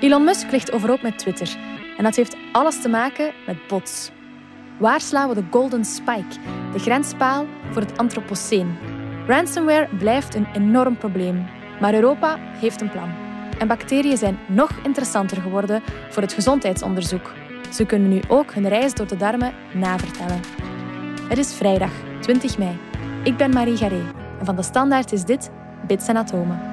Elon Musk ligt overhoop met Twitter. En dat heeft alles te maken met bots. Waar slaan we de golden spike, de grenspaal voor het antropoceen? Ransomware blijft een enorm probleem, maar Europa heeft een plan. En bacteriën zijn nog interessanter geworden voor het gezondheidsonderzoek. Ze kunnen nu ook hun reis door de darmen navertellen. Het is vrijdag, 20 mei. Ik ben Marie Garé en van de Standaard is dit Bits en Atomen.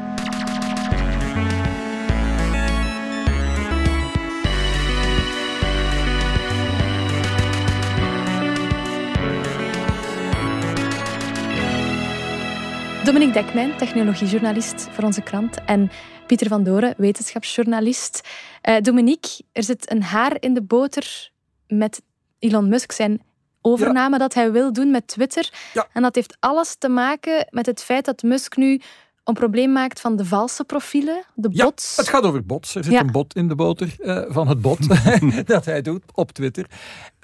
Dominique Dekmijn, technologiejournalist voor onze krant. En Pieter van Doren, wetenschapsjournalist. Uh, Dominique, er zit een haar in de boter met Elon Musk zijn overname dat hij wil doen met Twitter. En dat heeft alles te maken met het feit dat Musk nu een probleem maakt van de valse profielen, de bots. Ja, het gaat over bots. Er zit een bot in de boter uh, van het bot dat hij doet op Twitter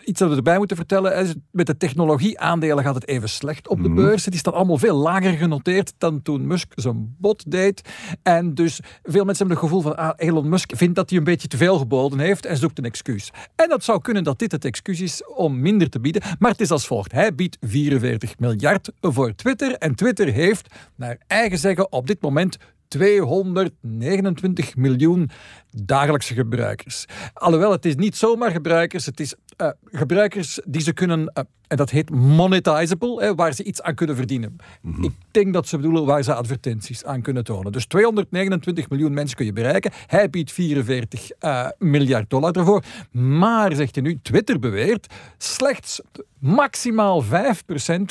iets dat we erbij moeten vertellen. Met de technologieaandelen gaat het even slecht op de mhm. beurs. Die staan allemaal veel lager genoteerd dan toen Musk zijn bot deed. En dus veel mensen hebben het gevoel van ah, Elon Musk vindt dat hij een beetje te veel geboden heeft en zoekt een excuus. En dat zou kunnen dat dit het excuus is om minder te bieden. Maar het is als volgt. Hij biedt 44 miljard voor Twitter. En Twitter heeft, naar eigen zeggen, op dit moment 229 miljoen dagelijkse gebruikers. Alhoewel, het is niet zomaar gebruikers, het is gebruikers die ze kunnen, uh, en dat heet monetizable, hè, waar ze iets aan kunnen verdienen. Mm Ik denk dat ze bedoelen waar ze advertenties aan kunnen tonen. Dus 229 miljoen mensen kun je bereiken. Hij biedt 44 uh, eh, miljard dollar ervoor. Maar, zegt hij nu, Twitter beweert, slechts maximaal 5%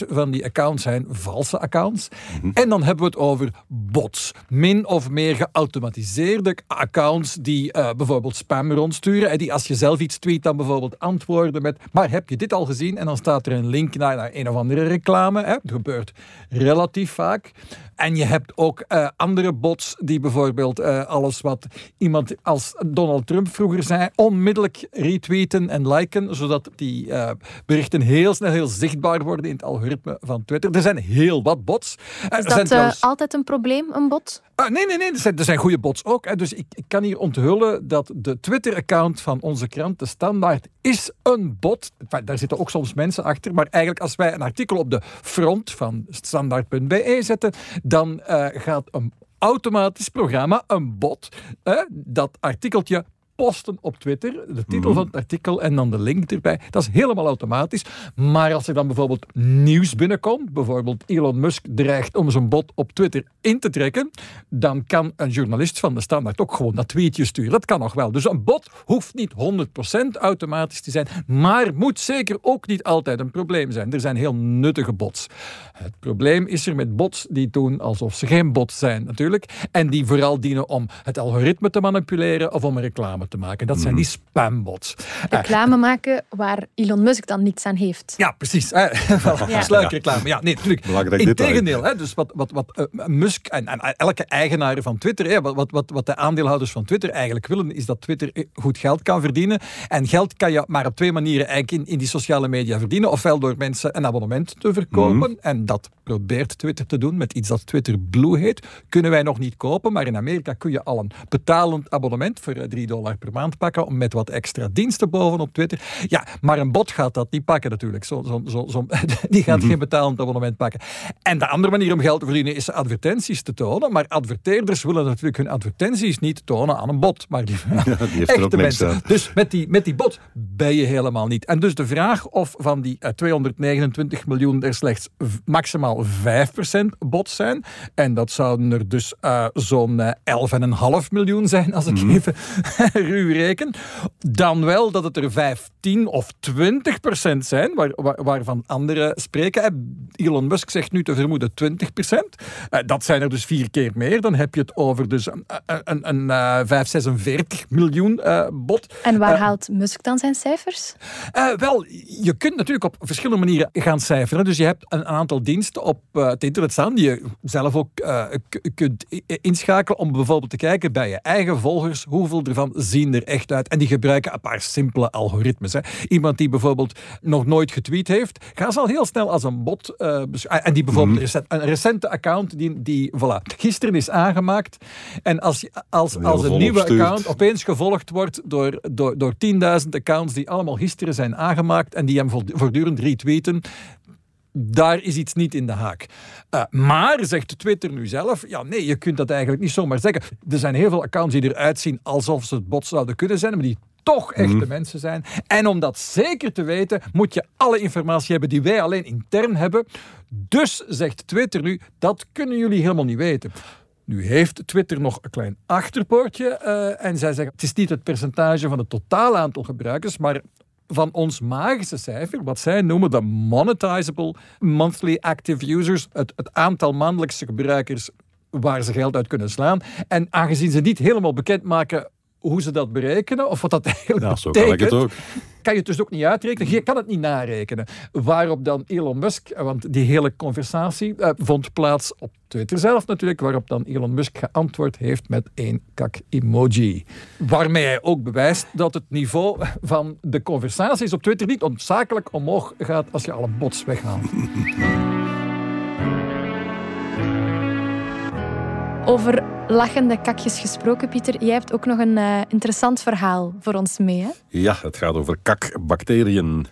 van die accounts zijn valse accounts. Mm En dan hebben we het over bots. Min of meer geautomatiseerde accounts die bijvoorbeeld spam rondsturen. En die als je zelf iets tweet, dan bijvoorbeeld antwoorden met maar heb je dit al gezien? En dan staat er een link naar, naar een of andere reclame. Hè? Dat gebeurt relatief vaak. En je hebt ook uh, andere bots die bijvoorbeeld uh, alles wat iemand als Donald Trump vroeger zei, onmiddellijk retweeten en liken, zodat die uh, berichten heel snel heel zichtbaar worden in het algoritme van Twitter. Er zijn heel wat bots. Is dat trouwens... altijd een probleem, een bot? Ah, nee, nee, nee. Er zijn, er zijn goede bots ook. Hè. Dus ik, ik kan hier onthullen dat de Twitter-account van onze krant, de Standaard, is een bot. Daar zitten ook soms mensen achter. Maar eigenlijk als wij een artikel op de front van standaard.be zetten, dan uh, gaat een automatisch programma, een bot, dat artikeltje posten op Twitter, de titel mhm. van het artikel en dan de link erbij. Dat is helemaal automatisch. Maar als er dan bijvoorbeeld nieuws binnenkomt, bijvoorbeeld Elon Musk dreigt om zijn bot op Twitter in te trekken, dan kan een journalist van de Standaard ook gewoon dat tweetje sturen. Dat kan nog wel. Dus een bot hoeft niet 100% automatisch te zijn, maar moet zeker ook niet altijd een probleem zijn. Er zijn heel nuttige bots. Het probleem is er met bots die doen alsof ze geen bots zijn, natuurlijk. En die vooral dienen om het algoritme te manipuleren of om een reclame te maken. Dat zijn die mhm. spambots. Reclame maken waar Elon Musk dan niets aan heeft. Ja, precies. ja. Sluikreclame. Ja, nee, natuurlijk. Integendeel. Dus wat, wat, wat uh, Musk en, en, elke eigenaar van Twitter, hè, wat, wat, wat de aandeelhouders van Twitter eigenlijk willen, is dat Twitter eh, goed geld kan verdienen. En geld kan je maar op twee manieren eigenlijk in, in die sociale media verdienen. Ofwel door mensen een abonnement te verkopen. Mhm. En dat probeert Twitter te doen met iets dat Twitter Blue heet. Kunnen wij nog niet kopen, maar in Amerika kun je al een betalend abonnement voor 3 eh, dollar per maand pakken met wat extra diensten bovenop Twitter. Ja, maar een bot gaat dat niet pakken natuurlijk. Zo, zo, zo, zo die gaat mhm. geen betalend abonnement pakken. En de andere manier om geld te verdienen is advertenties te tonen. Maar adverteerders willen natuurlijk hun advertenties niet tonen aan een bot. Maar die, ja, die heeft echte mensen. Dus met die, met die bot ben je helemaal niet. En dus de vraag of van die 229 eh, miljoen er slechts maximaal 5% bots zijn. En dat zouden er dus uh, zo'n 11,5 miljoen zijn, als ik mm. even ruw reken. Dan wel dat het er 15 of 20 procent zijn, waar, waar, waarvan anderen spreken. Elon Musk zegt nu te vermoeden 20 procent. Uh, dat zijn er dus vier keer meer. Dan heb je het over dus een, een, een, een 546 miljoen bot. En waar haalt Musk dan zijn cijfers? wel, je kunt natuurlijk op verschillende manieren gaan cijferen. Dus je hebt een aantal diensten op uh, het internet staan die je zelf ook uh, kunt inschakelen om bijvoorbeeld te kijken bij je eigen volgers hoeveel ervan zien er echt uit. En die gebruiken een paar simpele algoritmes. Hè. Iemand die bijvoorbeeld nog nooit getweet heeft, gaat al heel snel als een bot uh, En die bijvoorbeeld mm. een recente account die, die voilà, gisteren is aangemaakt. En als, als, als een nieuwe account opeens gevolgd wordt door, door, door 10.000 accounts die allemaal gisteren zijn aangemaakt en die hem voortdurend retweeten, daar is iets niet in de haak. Uh, maar, zegt Twitter nu zelf, ja nee, je kunt dat eigenlijk niet zomaar zeggen. Er zijn heel veel accounts die eruit zien alsof ze het bot zouden kunnen zijn, maar die toch echte mhm. mensen zijn. En om dat zeker te weten, moet je alle informatie hebben die wij alleen intern hebben. Dus, zegt Twitter nu, dat kunnen jullie helemaal niet weten. Nu heeft Twitter nog een klein achterpoortje uh, en zij zeggen het is niet het percentage van het totale aantal gebruikers, maar van ons magische cijfer, wat zij noemen de monetizable monthly active users, het, het aantal maandelijkse gebruikers waar ze geld uit kunnen slaan. En aangezien ze niet helemaal bekendmaken hoe ze dat berekenen, of wat dat eigenlijk ja, betekent, kan, ik het ook. Kan je het dus ook niet uitrekenen. Je kan het niet narekenen. Waarop dan Elon Musk, want die hele conversatie eh, vond plaats op Twitter zelf natuurlijk, waarop dan Elon Musk geantwoord heeft met één kak-emoji. Waarmee hij ook bewijst dat het niveau van de conversaties op Twitter niet ontzakelijk omhoog gaat als je alle bots weghaalt. Over lachende kakjes gesproken, Pieter. Jij hebt ook nog een uh, interessant verhaal voor ons mee. Hè? Ja, het gaat over kakbacteriën.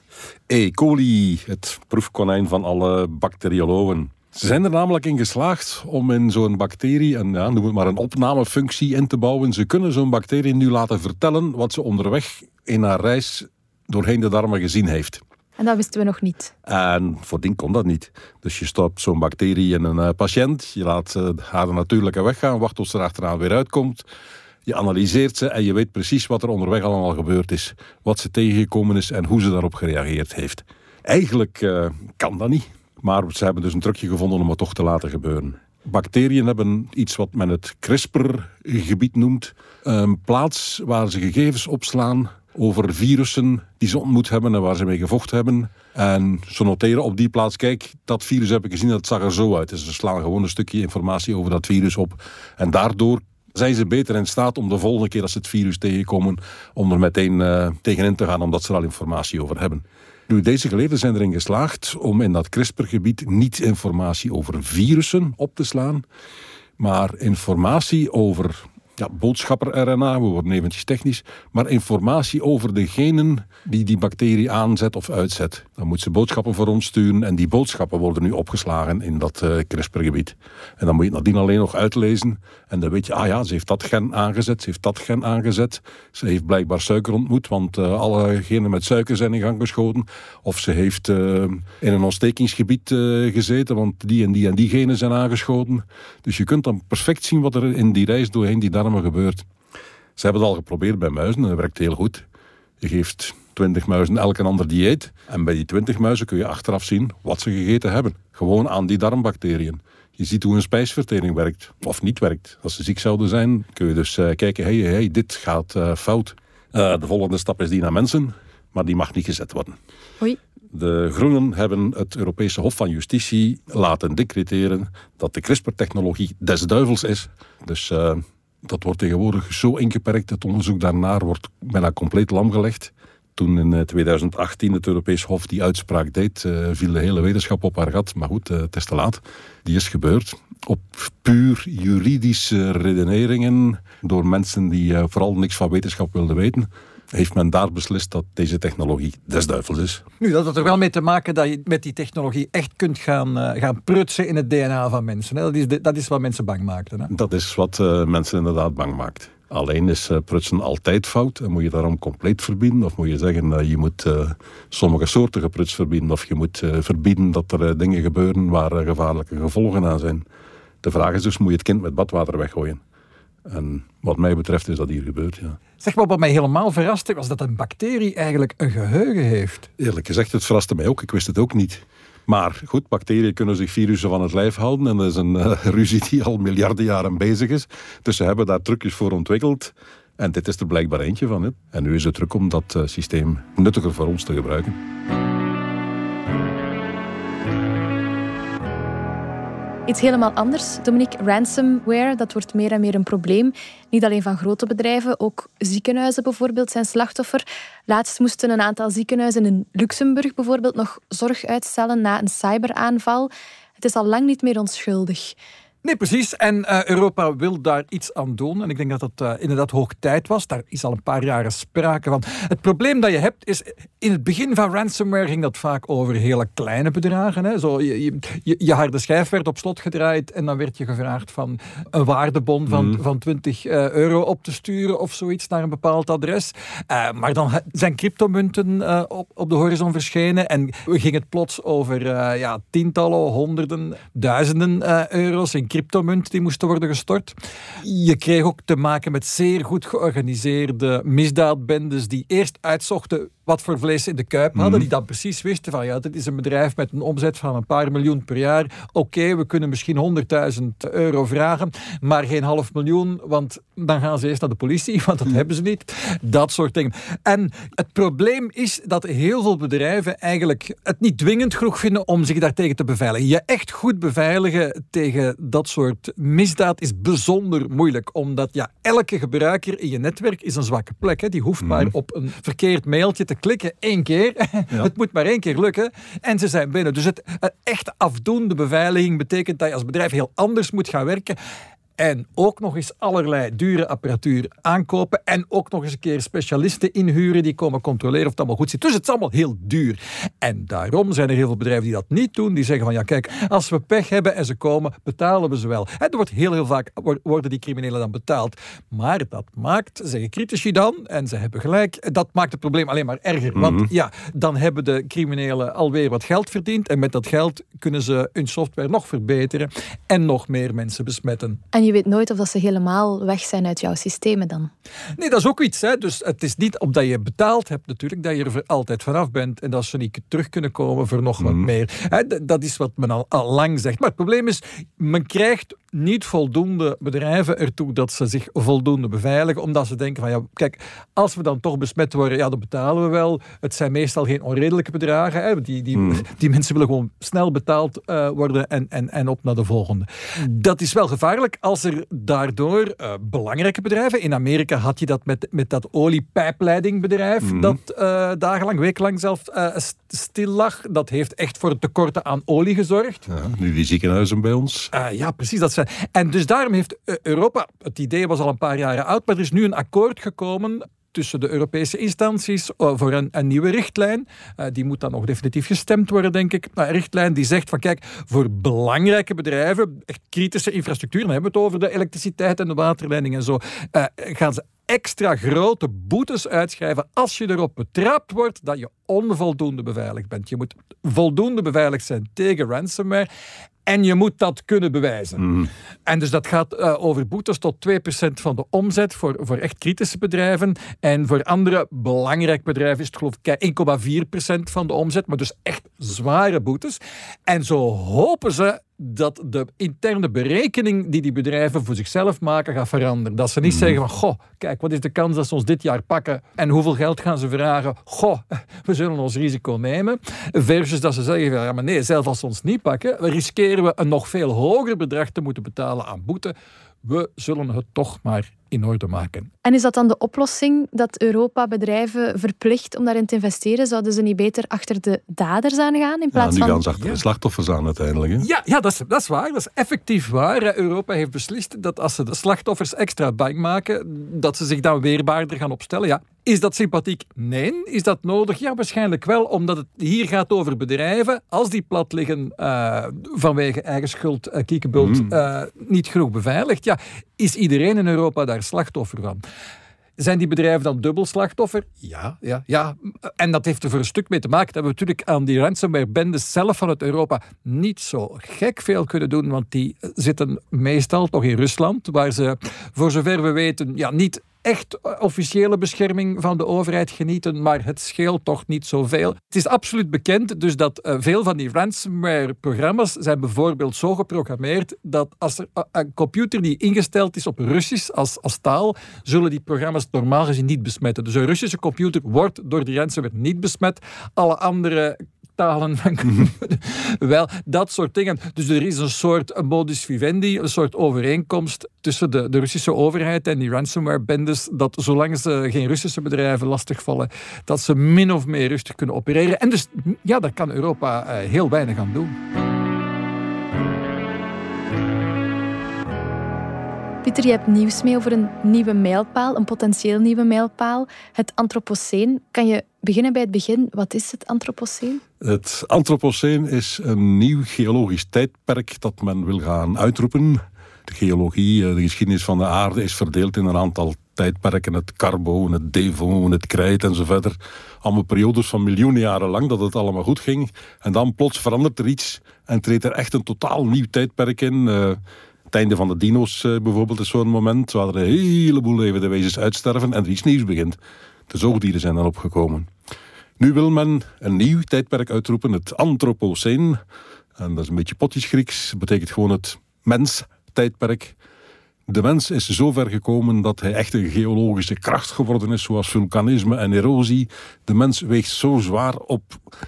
E. coli, het proefkonijn van alle bacteriologen. Ze zijn er namelijk in geslaagd om in zo'n bacterie een, ja, noem het maar een opnamefunctie in te bouwen. Ze kunnen zo'n bacterie nu laten vertellen wat ze onderweg in haar reis doorheen de darmen gezien heeft. En dat wisten we nog niet. En voordien kon dat niet. Dus je stopt zo'n bacterie in een uh, patiënt, je laat uh, haar de natuurlijke weg gaan, wacht tot ze er achteraan weer uitkomt. Je analyseert ze en je weet precies wat er onderweg allemaal gebeurd is. Wat ze tegengekomen is en hoe ze daarop gereageerd heeft. Eigenlijk uh, kan dat niet. Maar ze hebben dus een trucje gevonden om het toch te laten gebeuren. Bacteriën hebben iets wat men het CRISPR-gebied noemt. Een plaats waar ze gegevens opslaan over virussen die ze ontmoet hebben en waar ze mee gevochten hebben. En ze noteren op die plaats, kijk, dat virus heb ik gezien, dat zag er zo uit. Dus ze slaan gewoon een stukje informatie over dat virus op. En daardoor zijn ze beter in staat om de volgende keer als ze het virus tegenkomen, om er meteen uh, tegenin te gaan, omdat ze er al informatie over hebben. Nu, deze geleerden zijn erin geslaagd om in dat CRISPR-gebied niet informatie over virussen op te slaan, maar informatie over ja, boodschapper-RNA, we worden eventjes technisch, maar informatie over de genen die die bacterie aanzet of uitzet. Dan moet ze boodschappen voor ons sturen en die boodschappen worden nu opgeslagen in dat uh, CRISPR-gebied. En dan moet je nadien alleen nog uitlezen en dan weet je, ah ja, ze heeft dat gen aangezet, ze heeft dat gen aangezet. Ze heeft blijkbaar suiker ontmoet, want uh, alle genen met suiker zijn in gang geschoten. Of ze heeft uh, in een ontstekingsgebied gezeten, want die en die en die genen zijn aangeschoten. Dus je kunt dan perfect zien wat er in die reis doorheen die gebeurt. Ze hebben het al geprobeerd bij muizen en dat werkt heel goed. Je geeft 20 muizen elk een ander dieet. En bij die 20 muizen kun je achteraf zien wat ze gegeten hebben. Gewoon aan die darmbacteriën. Je ziet hoe een spijsvertering werkt of niet werkt. Als ze ziek zouden zijn, kun je dus uh, kijken: hey, hey, dit gaat uh, fout. Uh, de volgende stap is die naar mensen, maar die mag niet gezet worden. Oei. De Groenen hebben het Europese Hof van Justitie laten decreteren dat de CRISPR-technologie des duivels is. Dus dat wordt tegenwoordig zo ingeperkt. Het onderzoek daarnaar wordt bijna compleet lamgelegd. Toen in 2018 eh, het Europees Hof die uitspraak deed, uh, viel de hele wetenschap op haar gat. Maar goed, uh, het is te laat. Die is gebeurd. Op puur juridische redeneringen door mensen die vooral niks van wetenschap wilden weten heeft men daar beslist dat deze technologie des duivels is. Nu, dat had er wel mee te maken dat je met die technologie echt kunt gaan, uh, gaan prutsen in het DNA van mensen. Hè? Dat, is dat is wat mensen bang maakten. Hè? Dat is wat uh, mensen inderdaad bang maakt. Alleen is uh, prutsen altijd fout en moet je daarom compleet verbieden. Of moet je zeggen, je moet sommige soorten gepruts verbieden. Of je moet verbieden dat er dingen gebeuren waar gevaarlijke gevolgen aan zijn. De vraag is dus, moet je het kind met badwater weggooien? En wat mij betreft is dat hier gebeurd, ja. Zeg maar, wat mij helemaal verraste, was dat een bacterie eigenlijk een geheugen heeft. Eerlijk gezegd, het verraste mij ook. Ik wist het ook niet. Maar goed, bacteriën kunnen zich virussen van het lijf houden. En dat is een uh, ruzie die al miljarden jaren bezig is. Dus ze hebben daar trucjes voor ontwikkeld. En dit is er blijkbaar eentje van. Hè. En nu is het druk om dat uh, systeem nuttiger voor ons te gebruiken. Iets helemaal anders. Dominique, ransomware, dat wordt meer en meer een probleem. Niet alleen van grote bedrijven, ook ziekenhuizen bijvoorbeeld zijn slachtoffer. Laatst moesten een aantal ziekenhuizen in Luxemburg bijvoorbeeld nog zorg uitstellen na een cyberaanval. Het is al lang niet meer onschuldig. Nee, precies. En uh, Europa wil daar iets aan doen. En ik denk dat dat uh, inderdaad hoog tijd was. Daar is al een paar jaren sprake van. Het probleem dat je hebt is, in het begin van ransomware ging dat vaak over hele kleine bedragen. Hè. Zo, je, je, je harde schijf werd op slot gedraaid en dan werd je gevraagd van een waardebon van, mm. van 20 uh, eh, euro op te sturen of zoiets naar een bepaald adres. maar dan zijn cryptomunten op, op de horizon verschenen en ging het plots over ja, tientallen, honderden, duizenden euro's in cryptomunt die moesten worden gestort. Je kreeg ook te maken met zeer goed georganiseerde misdaadbendes die eerst uitzochten wat voor vlees in de kuip hadden, mhm. die dan precies wisten van ja, dit is een bedrijf met een omzet van een paar miljoen per jaar. Oké, we kunnen misschien 100.000 euro vragen, maar geen half miljoen, want dan gaan ze eerst naar de politie, want dat mhm. hebben ze niet. Dat soort dingen. En het probleem is dat heel veel bedrijven eigenlijk het niet dwingend genoeg vinden om zich daartegen te beveiligen. Je echt goed beveiligen tegen dat soort misdaad is bijzonder moeilijk, omdat ja, elke gebruiker in je netwerk is een zwakke plek. Hè. Die hoeft maar mhm. op een verkeerd mailtje te klikken één keer. het moet maar één keer lukken. En ze zijn binnen. Dus het, het echt afdoende beveiliging betekent dat je als bedrijf heel anders moet gaan werken. En ook nog eens allerlei dure apparatuur aankopen. En ook nog eens een keer specialisten inhuren die komen controleren of het allemaal goed zit. Dus het is allemaal heel duur. En daarom zijn er heel veel bedrijven die dat niet doen. Die zeggen van ja kijk, als we pech hebben en ze komen, betalen we ze wel. En er wordt heel heel vaak worden die criminelen dan betaald. Maar dat maakt, zeggen critici dan, en ze hebben gelijk, dat maakt het probleem alleen maar erger. Want mhm. ja, dan hebben de criminelen alweer wat geld verdiend. En met dat geld kunnen ze hun software nog verbeteren en nog meer mensen besmetten je weet nooit of dat ze helemaal weg zijn uit jouw systemen dan. Nee, dat is ook iets. Hè. Dus het is niet omdat je betaald hebt natuurlijk dat je er altijd vanaf bent en dat ze niet terug kunnen komen voor nog wat mhm. meer. Dat is wat men al, al lang zegt. Maar het probleem is, men krijgt niet voldoende bedrijven ertoe dat ze zich voldoende beveiligen, omdat ze denken van ja, kijk, als we dan toch besmet worden, ja, dan betalen we wel. Het zijn meestal geen onredelijke bedragen. Hè. Die, die, mhm. die mensen willen gewoon snel betaald uh, worden en, en, en op naar de volgende. Dat is wel gevaarlijk als er daardoor uh, belangrijke bedrijven, in Amerika had je dat met, met dat oliepijpleidingbedrijf, mm. dat uh, dagenlang, wekenlang zelf stil lag. Dat heeft echt voor tekorten aan olie gezorgd. Ja, nu die ziekenhuizen bij ons. ja, precies. Dat zijn. En dus daarom heeft Europa, het idee was al een paar jaren oud, maar er is nu een akkoord gekomen tussen de Europese instanties voor een, een nieuwe richtlijn. Uh, die moet dan nog definitief gestemd worden, denk ik. Een richtlijn die zegt van kijk, voor belangrijke bedrijven, echt kritische infrastructuur, dan hebben we het over de elektriciteit en de waterleiding en zo, gaan ze extra grote boetes uitschrijven als je erop betrapt wordt dat je onvoldoende beveiligd bent. Je moet voldoende beveiligd zijn tegen ransomware. En je moet dat kunnen bewijzen. Mhm. En dus dat gaat uh, over boetes tot 2% van de omzet voor, voor echt kritische bedrijven. En voor andere belangrijk bedrijven is het geloof ik 1,4% van de omzet. Maar dus echt zware boetes. En zo hopen ze dat de interne berekening die die bedrijven voor zichzelf maken gaat veranderen. Dat ze niet mhm. zeggen van, goh, kijk, wat is de kans dat ze ons dit jaar pakken en hoeveel geld gaan ze vragen? Goh, we zullen ons risico nemen. Versus dat ze zeggen, ja maar nee, zelfs als ze ons niet pakken, riskeren we een nog veel hoger bedrag te moeten betalen aan boete. We zullen het toch maar in orde maken. En is dat dan de oplossing dat Europa bedrijven verplicht om daarin te investeren? Zouden ze niet beter achter de daders aan gaan in plaats ja, nu gaan ze achter de slachtoffers aan uiteindelijk. Hè? Ja, ja dat, is, dat is waar. Dat is effectief waar. Europa heeft beslist dat als ze de slachtoffers extra bang maken, dat ze zich dan weerbaarder gaan opstellen. Ja, is dat sympathiek? Nee. Is dat nodig? Ja, waarschijnlijk wel, omdat het hier gaat over bedrijven. Als die plat liggen uh, vanwege eigen schuld, uh, kiekenbult, uh, niet genoeg beveiligd, ja, is iedereen in Europa daar slachtoffer van. Zijn die bedrijven dan dubbel slachtoffer? Ja, ja, ja. En dat heeft er voor een stuk mee te maken dat we natuurlijk aan die ransomware-bendes zelf vanuit Europa niet zo gek veel kunnen doen, want die zitten meestal toch in Rusland, waar ze, voor zover we weten, ja, niet echt officiële bescherming van de overheid genieten, maar het scheelt toch niet zoveel. Het is absoluut bekend dus dat uh, veel van die ransomware-programma's zijn bijvoorbeeld zo geprogrammeerd dat als er uh, een computer die ingesteld is op Russisch als, als taal, zullen die programma's normaal gezien niet besmetten. Dus een Russische computer wordt door die ransomware niet besmet. Alle andere Neandertalen. Wel, dat soort dingen. Dus er is een soort modus vivendi, een soort overeenkomst tussen de, de Russische overheid en die ransomware-bendes, dat zolang ze geen Russische bedrijven lastigvallen, dat ze min of meer rustig kunnen opereren. En dus, ja, daar kan Europa uh, heel weinig aan doen. Pieter, je hebt nieuws mee over een nieuwe mijlpaal, een potentieel nieuwe mijlpaal, het Anthropoceen. Kan je beginnen bij het begin? Wat is het Anthropoceen? Het Anthropoceen is een nieuw geologisch tijdperk dat men wil gaan uitroepen. De geologie, eh, de geschiedenis van de aarde is verdeeld in een aantal tijdperken. Het Carbo, het Devon, het Krijt en zo verder. Allemaal periodes van miljoenen jaren lang dat het allemaal goed ging. En dan plots verandert er iets en treedt er echt een totaal nieuw tijdperk in. Uh, het einde van de dino's uh, bijvoorbeeld is zo'n moment waar er een heleboel levende wezens uitsterven en er iets nieuws begint. De zoogdieren zijn dan opgekomen. Nu wil men een nieuw tijdperk uitroepen, het Anthropoceen. En dat is een beetje potjes Grieks, betekent gewoon het mens-tijdperk. De mens is zo ver gekomen dat hij echt een geologische kracht geworden is, zoals vulkanisme en erosie. De mens weegt zo zwaar op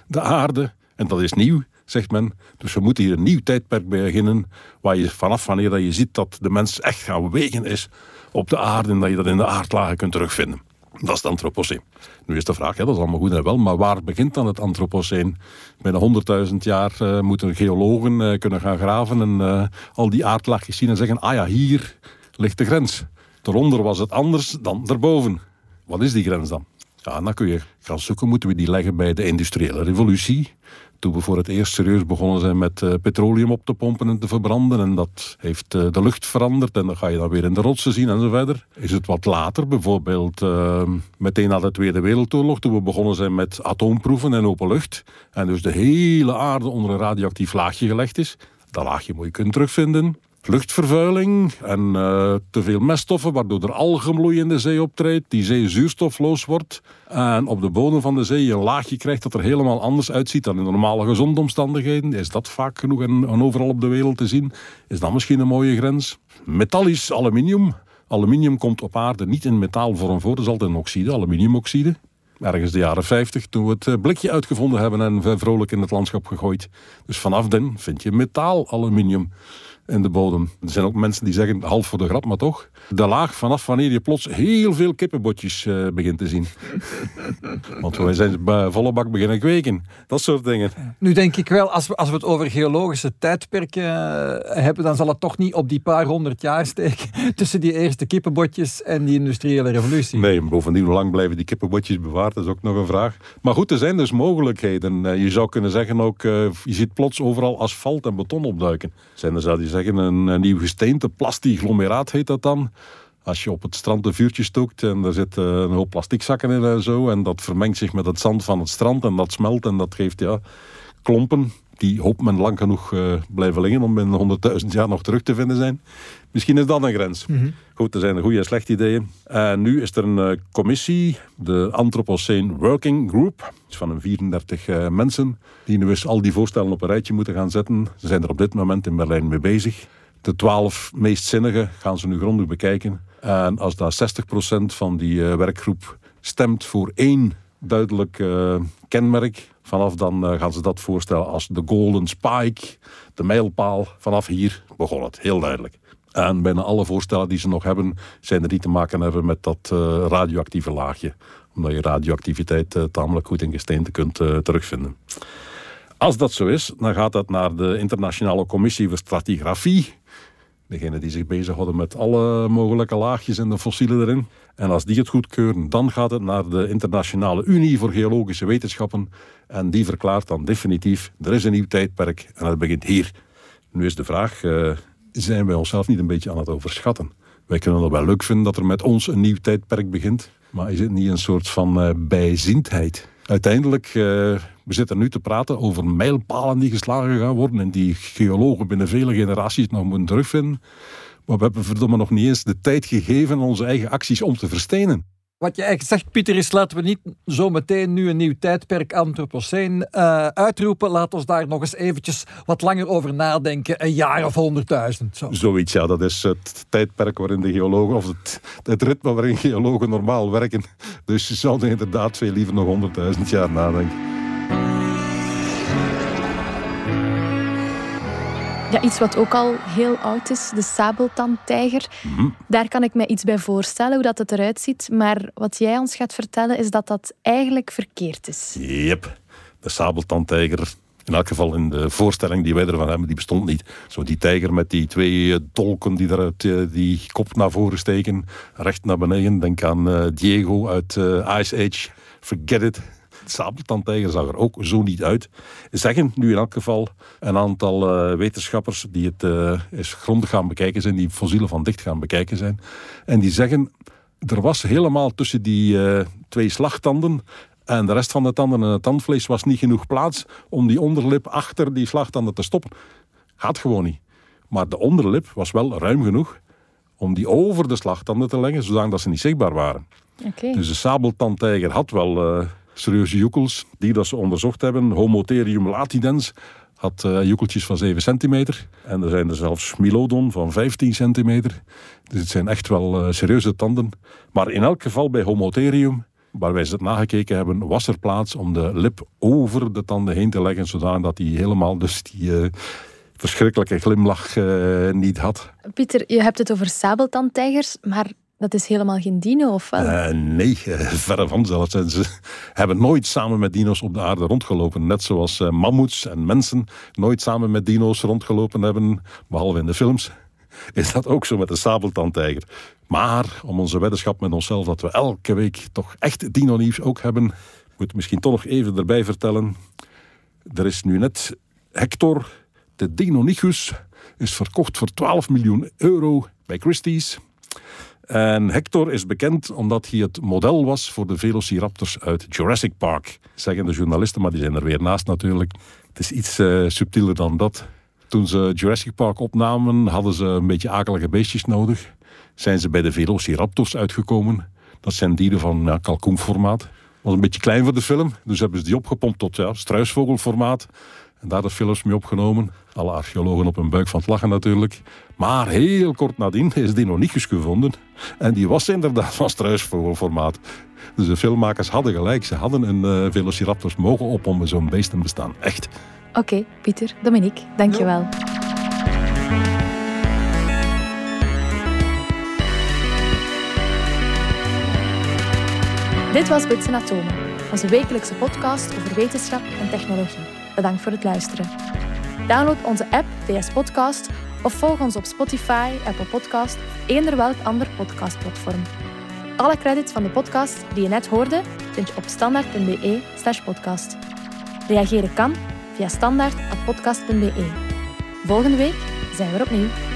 de aarde, en dat is nieuw, zegt men. Dus we moeten hier een nieuw tijdperk beginnen, waar je vanaf wanneer dat je ziet dat de mens echt gaan wegen is op de aarde en dat je dat in de aardlagen kunt terugvinden. Dat is het Anthropoceen. Nu is de vraag, ja, dat is allemaal goed en wel, maar waar begint dan het Anthropoceen? Binnen 100.000 jaar uh, moeten geologen uh, kunnen gaan graven en uh, al die aardlaagjes zien en zeggen, ah ja, hier ligt de grens. Daaronder was het anders dan daarboven. Wat is die grens dan? Dan kun je gaan zoeken, moeten we die leggen bij de industriële revolutie toen we voor het eerst serieus begonnen zijn met uh, petroleum op te pompen en te verbranden. En dat heeft uh, de lucht veranderd en dan ga je dan weer in de rotsen zien en zo verder. Is het wat later, bijvoorbeeld uh, meteen na de Tweede Wereldoorlog, toen we begonnen zijn met atoomproeven en open lucht. En dus de hele aarde onder een radioactief laagje gelegd is. Dat laagje moet je kunnen terugvinden luchtvervuiling en uh, te veel meststoffen, waardoor er algenbloei in de zee optreedt, die zee zuurstofloos wordt en op de bodem van de zee een laagje krijgt dat er helemaal anders uitziet dan in normale gezonde omstandigheden. Is dat vaak genoeg en, en overal op de wereld te zien? Is dat misschien een mooie grens? Metallisch aluminium. Aluminium komt op aarde niet in metaalvorm voor, dat is altijd een oxide, aluminiumoxide ergens de jaren 50, toen we het eh, blikje uitgevonden hebben en vrolijk in het landschap gegooid. Dus vanaf dan vind je metaal aluminium in de bodem. Er zijn ook mensen die zeggen, half voor de grap, maar toch. De laag vanaf wanneer je plots heel veel kippenbotjes uh, begint te zien. Want wij zijn bij volle bak beginnen kweken. Dat soort dingen. Nu denk ik wel, als we, als we het over geologische tijdperken uh, hebben, dan zal het toch niet op die paar honderd jaar steken tussen die eerste kippenbotjes en die industriële revolutie. Nee, bovendien, hoe lang blijven die kippenbotjes bewaard, dat is ook nog een vraag. Maar goed, er zijn dus mogelijkheden. Uh, je zou kunnen zeggen ook, je ziet plots overal asfalt en beton opduiken. Zijn er zou die zeggen, een, een nieuw gesteente, plastiglomeraat heet dat dan. Als je op het strand een vuurtje stookt en er zitten een hoop plasticzakken in en zo, en dat vermengt zich met het zand van het strand en dat smelt en dat geeft ja, klompen die hoopt men lang genoeg uh, blijven liggen om binnen 100.000 jaar nog terug te vinden zijn. Misschien is dat een grens. Mm -hmm. Goed, er zijn goede en slechte ideeën. En nu is er een uh, commissie, de Anthropocene Working Group, van een 34 uh, eh, mensen, die nu eens al die voorstellen op een rijtje moeten gaan zetten. Ze zijn er op dit moment in Berlijn mee bezig. De twaalf meest zinnige gaan ze nu grondig bekijken. En als daar 60% van die werkgroep stemt voor één duidelijk kenmerk, Vanaf dan uh, gaan ze dat voorstellen als de golden spike, de mijlpaal. Vanaf hier begon het, heel duidelijk. En bijna alle voorstellen die ze nog hebben, zijn er die te maken hebben met dat uh, radioactieve laagje. Omdat je radioactiviteit uh, tamelijk goed in gesteente kunt terugvinden. Als dat zo is, dan gaat dat naar de Internationale Commissie voor Stratigrafie. Degene die zich bezighouden met alle mogelijke laagjes en de fossielen erin. En als die het goedkeuren, dan gaat het naar de Internationale Unie voor Geologische Wetenschappen. En die verklaart dan definitief, er is een nieuw tijdperk en het begint hier. Nu is de vraag, uh, zijn wij onszelf niet een beetje aan het overschatten? Wij kunnen het wel leuk vinden dat er met ons een nieuw tijdperk begint. Maar is het niet een soort van uh, bijzindheid? Uiteindelijk, uh, we zitten nu te praten over mijlpalen die geslagen gaan worden en die geologen binnen vele generaties nog moeten terugvinden. Maar we hebben verdomme nog niet eens de tijd gegeven onze eigen acties om te verstenen. Wat je eigenlijk zegt, Pieter, is laten we niet zo meteen nu een nieuw tijdperk Anthropoceen uh, uitroepen. Laat ons daar nog eens eventjes wat langer over nadenken. Een jaar of honderdduizend. Zo. Zoiets, ja. Dat is het tijdperk waarin de geologen, of het, het ritme waarin geologen normaal werken. Dus je zou inderdaad veel liever nog honderdduizend jaar nadenken. Ja, iets wat ook al heel oud is, de sabeltandtijger. Mhm. Daar kan ik me iets bij voorstellen, hoe dat het eruit ziet. Maar wat jij ons gaat vertellen, is dat dat eigenlijk verkeerd is. Yep, de sabeltandtijger in elk geval in de voorstelling die wij ervan hebben, die bestond niet. Zo die tijger met die twee eh, dolken die eruit uh, die kop naar voren steken, recht naar beneden. Denk aan uh, Diego uit Ice Age. Forget it. Sabeltandtijger zag er ook zo niet uit. Zeggen nu in elk geval een aantal wetenschappers die het eens grondig gaan bekijken zijn, die fossielen van dicht gaan bekijken zijn. En die zeggen, er was helemaal tussen die twee slagtanden en de rest van de tanden en het tandvlees was niet genoeg plaats om die onderlip achter die slagtanden te stoppen. Gaat gewoon niet. Maar de onderlip was wel ruim genoeg om die over de slagtanden te leggen, zodat ze niet zichtbaar waren. Okay. Dus de sabeltandtijger had wel uh, serieuze joekels, die dat ze onderzocht hebben. Homotherium latidens had uh, joekeltjes van 7 centimeter. En er zijn er zelfs Milodon van 15 centimeter. Dus het zijn echt wel uh, serieuze tanden. Maar in elk geval bij Homotherium waar wij ze het nagekeken hebben, was er plaats om de lip over de tanden heen te leggen, zodat hij helemaal dus die uh, verschrikkelijke glimlach niet had. Pieter, je hebt het over sabeltandtijgers, maar dat is helemaal geen dino, of wel? Uh, nee, verre van zelfs. Ze hebben nooit samen met dino's op de aarde rondgelopen. Net zoals mammoets en mensen nooit samen met dino's rondgelopen hebben, behalve in de films is dat ook zo met de sabeltandtijger. Maar om onze weddenschap met onszelf dat we elke week toch echt dino-nieuws ook hebben, moet misschien toch nog even erbij vertellen. Er is nu net Hector, de Dinonychus, is verkocht voor 12 miljoen euro bij Christie's. En Hector is bekend omdat hij het model was voor de velociraptors uit Jurassic Park. Zeggen de journalisten, maar die zijn er weer naast natuurlijk. Het is iets uh, subtieler dan dat. Toen ze Jurassic Park opnamen, hadden ze een beetje akelige beestjes nodig. Zijn ze bij de Velociraptors uitgekomen. Dat zijn dieren van ja, kalkoenformaat. Was een beetje klein voor de film, dus hebben ze die opgepompt tot ja, struisvogelformaat. En daar de films mee opgenomen. Alle archeologen op hun buik van het lachen natuurlijk. Maar heel kort nadien is Deinonychus gevonden. En die was inderdaad van struisvogelformaat. Dus de filmmakers hadden gelijk. Ze hadden een uh, Velociraptors mogen op zo'n beest te bestaan. Echt. Oké, Pieter, Dominique, dankjewel. Dit was Bits en Atomen, onze wekelijkse podcast over wetenschap en technologie. Bedankt voor het luisteren. Download onze app DS Podcast of volg ons op Spotify, Apple Podcast of eender welk ander podcastplatform. Alle credits van de podcast die je net hoorde vind je op standaard.be/podcast. Reageren kan via standaard.podcast.be. Volgende week zijn we er opnieuw.